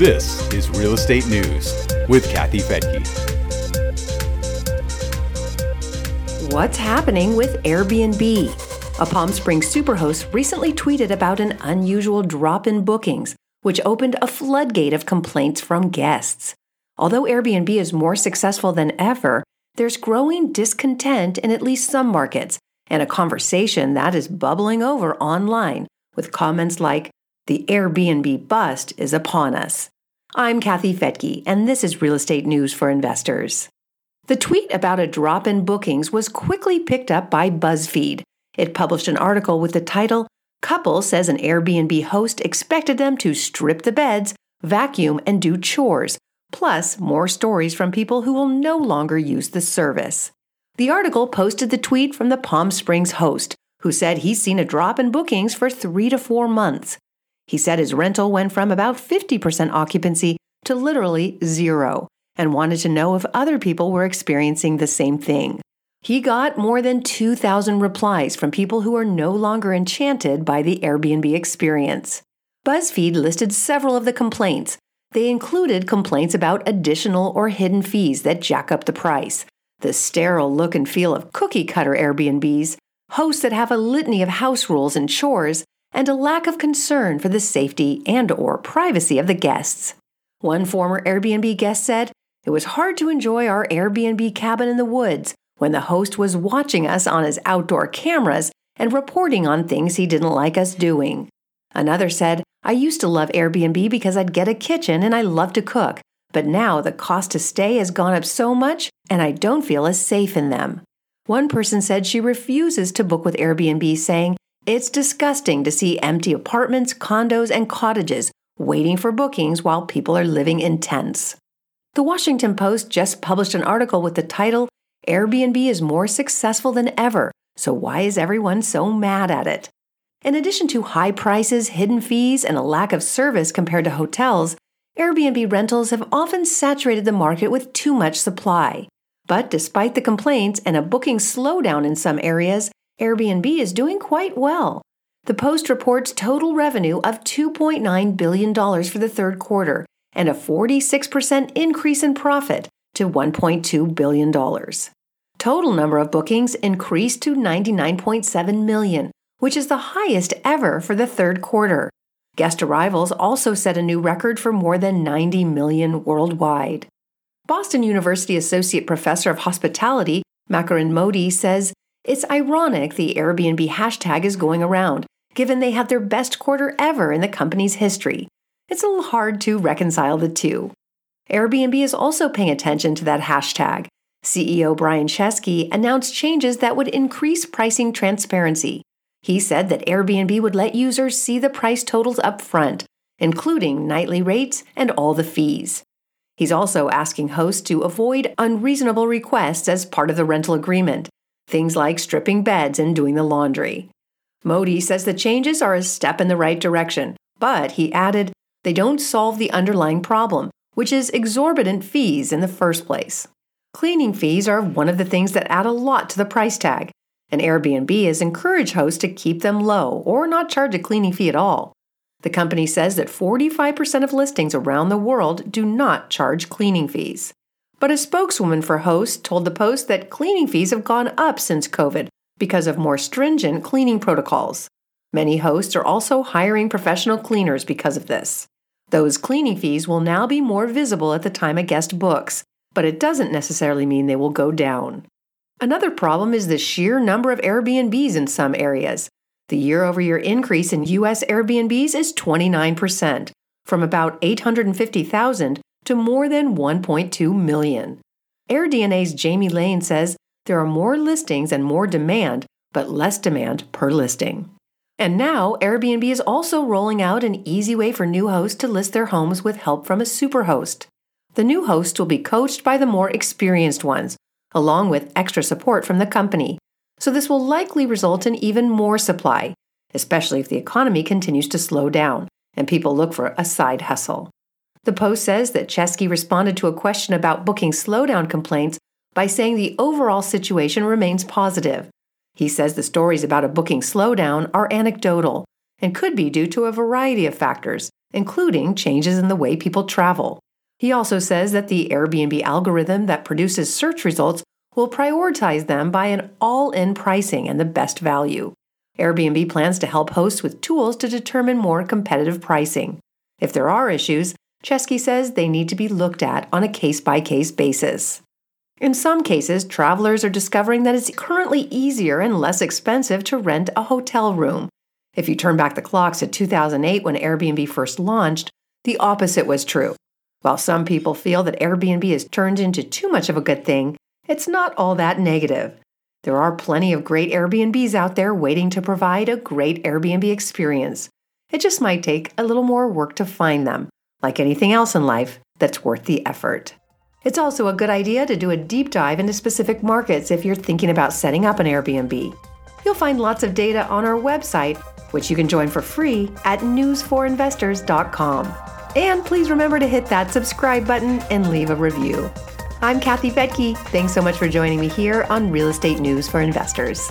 This is Real Estate News with Kathy Fettke. What's happening with Airbnb? A Palm Springs superhost recently tweeted about an unusual drop in bookings, which opened a floodgate of complaints from guests. Although Airbnb is more successful than ever, there's growing discontent in at least some markets and a conversation that is bubbling over online with comments like, the Airbnb bust is upon us. I'm Kathy Fettke, and this is Real Estate News for Investors. The tweet about a drop in bookings was quickly picked up by BuzzFeed. It published an article with the title, Couple says an Airbnb host expected them to strip the beds, vacuum, and do chores, plus more stories from people who will no longer use the service. The article posted the tweet from the Palm Springs host, who said he's seen a drop in bookings for three to four months. He said his rental went from about 50% occupancy to literally zero and wanted to know if other people were experiencing the same thing. He got more than 2,000 replies from people who are no longer enchanted by the Airbnb experience. BuzzFeed listed several of the complaints. They included complaints about additional or hidden fees that jack up the price, the sterile look and feel of cookie cutter Airbnbs, hosts that have a litany of house rules and chores, and a lack of concern for the safety and or privacy of the guests. One former Airbnb guest said, "It was hard to enjoy our Airbnb cabin in the woods when the host was watching us on his outdoor cameras and reporting on things he didn't like us doing." Another said, "I used to love Airbnb because I'd get a kitchen and I love to cook, but now the cost to stay has gone up so much and I don't feel as safe in them." One person said she refuses to book with Airbnb, saying, It's disgusting to see empty apartments, condos, and cottages waiting for bookings while people are living in tents. The Washington Post just published an article with the title, Airbnb is more successful than ever, so why is everyone so mad at it? In addition to high prices, hidden fees, and a lack of service compared to hotels, Airbnb rentals have often saturated the market with too much supply. But despite the complaints and a booking slowdown in some areas, Airbnb is doing quite well. The Post reports total revenue of $2.9 billion for the third quarter and a 46% increase in profit to $1.2 billion. Total number of bookings increased to 99.7 million, which is the highest ever for the third quarter. Guest arrivals also set a new record for more than 90 million worldwide. Boston University Associate Professor of Hospitality, Makarand Mody, says it's ironic the Airbnb hashtag is going around, given they had their best quarter ever in the company's history. It's a little hard to reconcile the two. Airbnb is also paying attention to that hashtag. CEO Brian Chesky announced changes that would increase pricing transparency. He said that Airbnb would let users see the price totals up front, including nightly rates and all the fees. He's also asking hosts to avoid unreasonable requests as part of the rental agreement, things like stripping beds and doing the laundry. Mody says the changes are a step in the right direction, but he added, they don't solve the underlying problem, which is exorbitant fees in the first place. Cleaning fees are one of the things that add a lot to the price tag, and Airbnb has encouraged hosts to keep them low or not charge a cleaning fee at all. The company says that 45% of listings around the world do not charge cleaning fees. But a spokeswoman for hosts told the Post that cleaning fees have gone up since COVID because of more stringent cleaning protocols. Many hosts are also hiring professional cleaners because of this. Those cleaning fees will now be more visible at the time a guest books, but it doesn't necessarily mean they will go down. Another problem is the sheer number of Airbnbs in some areas. The year over year increase in U.S. Airbnbs is 29%, from about 850,000 to more than 1.2 million. AirDNA's Jamie Lane says there are more listings and more demand, but less demand per listing. And now, Airbnb is also rolling out an easy way for new hosts to list their homes with help from a superhost. The new hosts will be coached by the more experienced ones, along with extra support from the company, so this will likely result in even more supply, especially if the economy continues to slow down and people look for a side hustle. The Post says that Chesky responded to a question about booking slowdown complaints by saying the overall situation remains positive. He says the stories about a booking slowdown are anecdotal, and could be due to a variety of factors, including changes in the way people travel. He also says that the Airbnb algorithm that produces search results will prioritize them by an all in pricing and the best value. Airbnb plans to help hosts with tools to determine more competitive pricing. If there are issues, Chesky says they need to be looked at on a case by case basis. In some cases, travelers are discovering that it's currently easier and less expensive to rent a hotel room. If you turn back the clocks to 2008 when Airbnb first launched, the opposite was true. While some people feel that Airbnb has turned into too much of a good thing, it's not all that negative. There are plenty of great Airbnbs out there waiting to provide a great Airbnb experience. It just might take a little more work to find them, like anything else in life that's worth the effort. It's also a good idea to do a deep dive into specific markets if you're thinking about setting up an Airbnb. You'll find lots of data on our website, which you can join for free at newsforinvestors.com. And please remember to hit that subscribe button and leave a review. I'm Kathy Fettke. Thanks so much for joining me here on Real Estate News for Investors.